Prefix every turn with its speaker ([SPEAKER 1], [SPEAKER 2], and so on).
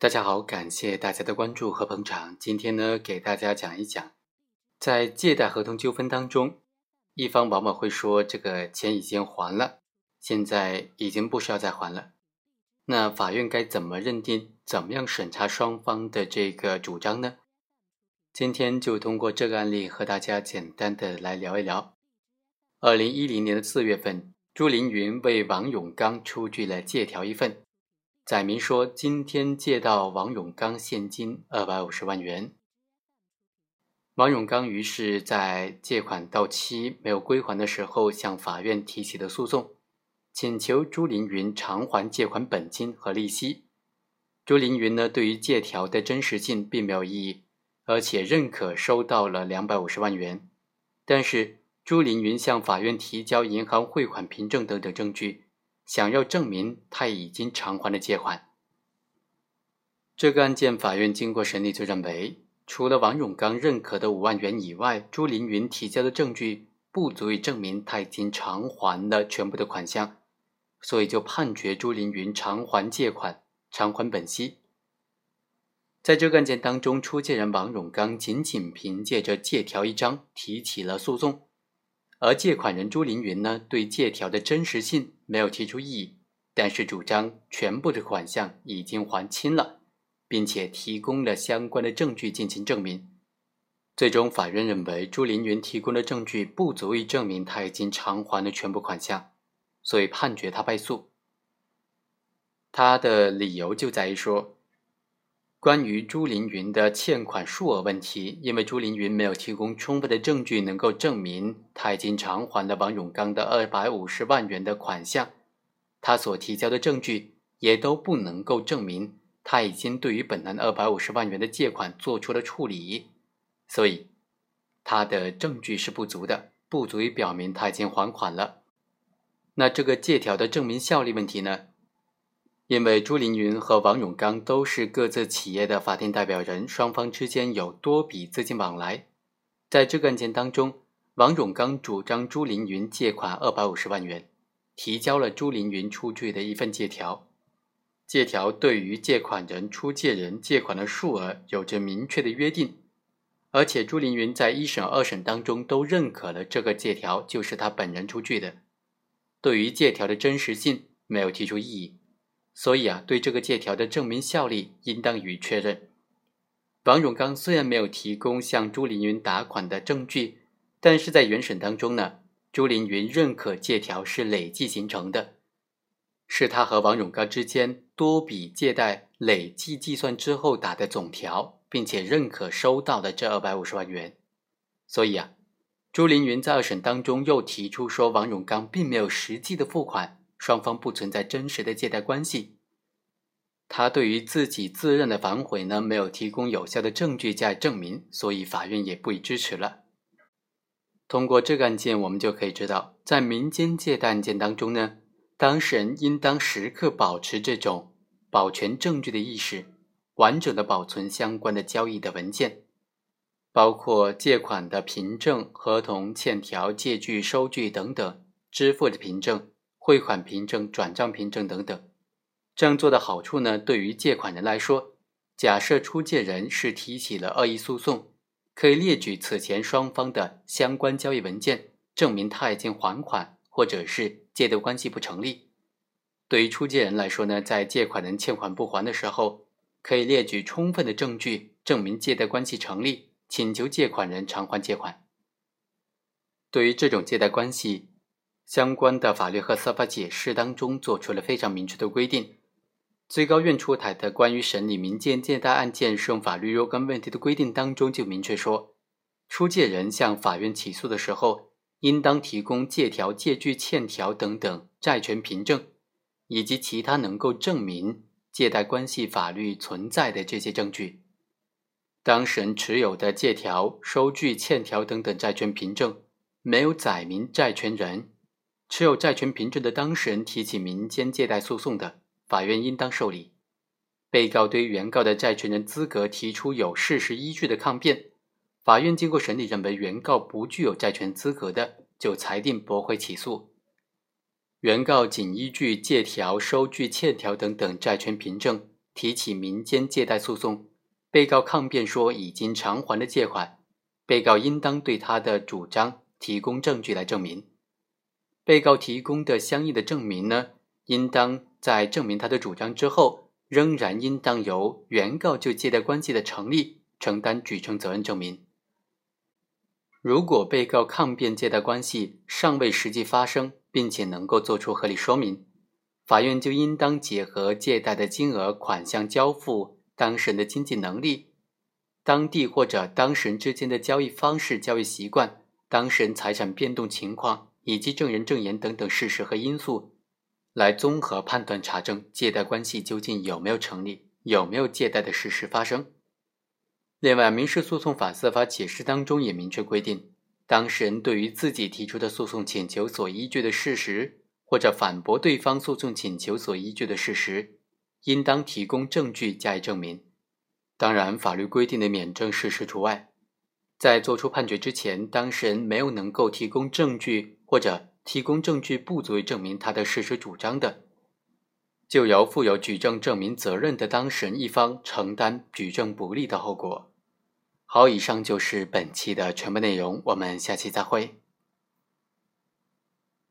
[SPEAKER 1] 大家好，感谢大家的关注和捧场。今天呢，给大家讲一讲，在借贷合同纠纷当中，一方往往会说这个钱已经还了，现在已经不需要再还了。那法院该怎么认定？怎么样审查双方的这个主张呢？今天就通过这个案例和大家简单的来聊一聊。二零一零年的四月份，朱凌云为王永刚出具了借条一份。载明说：“今天借到王永刚现金二百五十万元。”王永刚于是，在借款到期没有归还的时候，向法院提起的诉讼，请求朱凌云偿还借款本金和利息。朱凌云呢，对于借条的真实性并没有异议，而且认可收到了两百五十万元。但是，朱凌云向法院提交银行汇款凭证等等证据。想要证明他已经偿还了借款。这个案件，法院经过审理就认为，除了王永刚认可的五万元以外，朱凌云提交的证据不足以证明他已经偿还了全部的款项，所以就判决朱凌云偿还借款、偿还本息。在这个案件当中，出借人王永刚仅仅凭借着借条一张提起了诉讼。而借款人朱凌云呢，对借条的真实性没有提出异议，但是主张全部的款项已经还清了，并且提供了相关的证据进行证明。最终，法院认为朱凌云提供的证据不足以证明他已经偿还了全部款项，所以判决他败诉。他的理由就在于说。关于朱凌云的欠款数额问题，因为朱凌云没有提供充分的证据能够证明他已经偿还了王永刚的二百五十万元的款项，他所提交的证据也都不能够证明他已经对于本案二百五十万元的借款做出了处理，所以他的证据是不足的，不足以表明他已经还款了。那这个借条的证明效力问题呢？因为朱凌云和王永刚都是各自企业的法定代表人，双方之间有多笔资金往来。在这个案件当中，王永刚主张朱凌云借款二百五十万元，提交了朱凌云出具的一份借条。借条对于借款人、出借人借款的数额有着明确的约定，而且朱凌云在一审、二审当中都认可了这个借条就是他本人出具的，对于借条的真实性没有提出异议。所以啊，对这个借条的证明效力应当予以确认。王永刚虽然没有提供向朱凌云打款的证据，但是在原审当中呢，朱凌云认可借条是累计形成的，是他和王永刚之间多笔借贷累计计算之后打的总条，并且认可收到的这二百五十万元。所以啊，朱凌云在二审当中又提出说，王永刚并没有实际的付款。双方不存在真实的借贷关系，他对于自己自认的反悔呢，没有提供有效的证据加以证明，所以法院也不予支持了。通过这个案件，我们就可以知道，在民间借贷案件当中呢，当事人应当时刻保持这种保全证据的意识，完整的保存相关的交易的文件，包括借款的凭证、合同、欠条、借据、收据等等，支付的凭证。汇款凭证、转账凭证等等，这样做的好处呢？对于借款人来说，假设出借人是提起了恶意诉讼，可以列举此前双方的相关交易文件，证明他已经还款，或者是借贷关系不成立。对于出借人来说呢，在借款人欠款不还的时候，可以列举充分的证据，证明借贷关系成立，请求借款人偿还借款。对于这种借贷关系，相关的法律和司法解释当中做出了非常明确的规定。最高院出台的关于审理民间借贷案件适用法律若干问题的规定当中就明确说，出借人向法院起诉的时候，应当提供借条、借据、欠条等等债权凭证，以及其他能够证明借贷关系法律存在的这些证据。当事人持有的借条、收据、欠条等等债权凭证没有载明债权人。持有债权凭证的当事人提起民间借贷诉讼的，法院应当受理。被告对原告的债权人资格提出有事实依据的抗辩，法院经过审理认为原告不具有债权资格的，就裁定驳回起诉。原告仅依据借条、收据、欠条等等债权凭证提起民间借贷诉讼，被告抗辩说已经偿还了借款，被告应当对他的主张提供证据来证明。被告提供的相应的证明呢，应当在证明他的主张之后，仍然应当由原告就借贷关系的成立承担举证责任证明。如果被告抗辩借贷关系尚未实际发生，并且能够作出合理说明，法院就应当结合借贷的金额、款项交付、当事人的经济能力、当地或者当事人之间的交易方式、交易习惯、当事人财产变动情况以及证人证言等等事实和因素，来综合判断查证借贷关系究竟有没有成立，有没有借贷的事实发生。另外，《民事诉讼法司法解释》当中也明确规定，当事人对于自己提出的诉讼请求所依据的事实，或者反驳对方诉讼请求所依据的事实，应当提供证据加以证明。当然，法律规定的免证事实除外。在作出判决之前，当事人没有能够提供证据，或者提供证据不足以证明他的事实主张的，就由负有举证证明责任的当事人一方承担举证不利的后果。好，以上就是本期的全部内容，我们下期再会。